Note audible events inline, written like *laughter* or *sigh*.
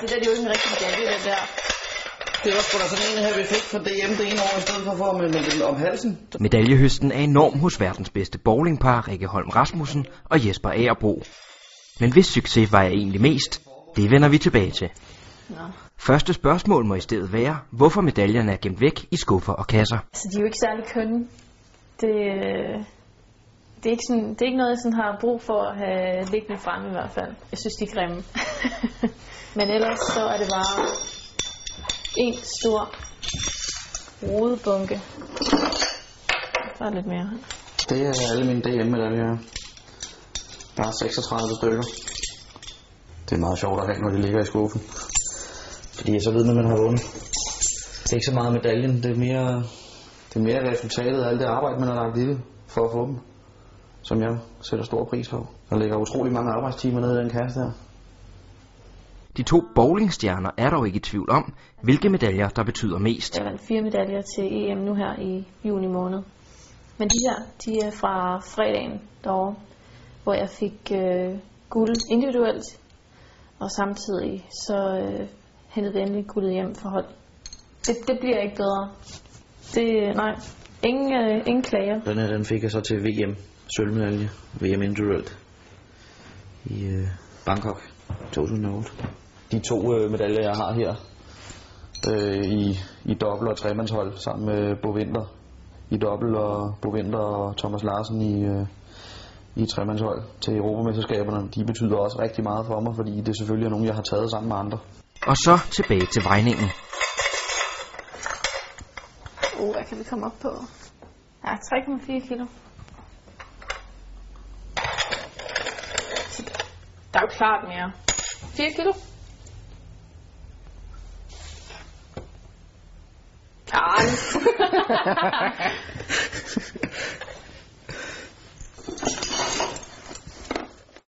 det der det er jo ikke en rigtig medalje, den der. Det var sgu da sådan en her, vi fik fra DM det ene år, i stedet for at få med, med den om halsen. Medaljehøsten er enorm hos verdens bedste bowlingpar Rikke Holm Rasmussen og Jesper Agerbro. Men hvis succes var jeg egentlig mest, det vender vi tilbage til. Nå. Første spørgsmål må i stedet være, hvorfor medaljerne er gemt væk i skuffer og kasser. Altså, de er jo ikke særlig kønne. Det, øh, det, er ikke sådan, det er ikke noget, jeg sådan har brug for at have liggende fremme i hvert fald. Jeg synes, de er grimme. *laughs* Men ellers så er det bare en stor rodebunke. Der er lidt mere. Det er alle mine DM-medaljer. Der er 36 stykker. Det er meget sjovt at have, når de ligger i skuffen. Fordi så ved man, at man har vundet. Det er ikke så meget medaljen, det er mere, det er mere resultatet af alt det arbejde, man har lagt i det for at få dem. Som jeg sætter stor pris på. Der ligger utrolig mange arbejdstimer nede i den kasse der. De to bowlingstjerner er dog ikke i tvivl om, hvilke medaljer, der betyder mest. Jeg vandt fire medaljer til EM nu her i juni måned. Men de her, de er fra fredagen derovre, hvor jeg fik øh, guld individuelt, og samtidig så øh, hentede vi endelig guldet hjem for hold. Det, det bliver ikke bedre. Det, nej, ingen, øh, ingen klager. Den her, den fik jeg så til VM. Sølvmedalje. VM individuelt. I øh, Bangkok 2008. De to øh, medaljer, jeg har her, øh, i, i dobbelt og tremandshold sammen med Bo Winter. I dobbelt og Bo Winter og Thomas Larsen i, øh, i tremandshold til Europamesterskaberne. De betyder også rigtig meget for mig, fordi det selvfølgelig er nogen, jeg har taget sammen med andre. Og så tilbage til vejningen. Uh, hvad kan vi komme op på? Ja, 3,4 kilo. Der er jo klart mere. 4 kilo? Tom *laughs* *laughs*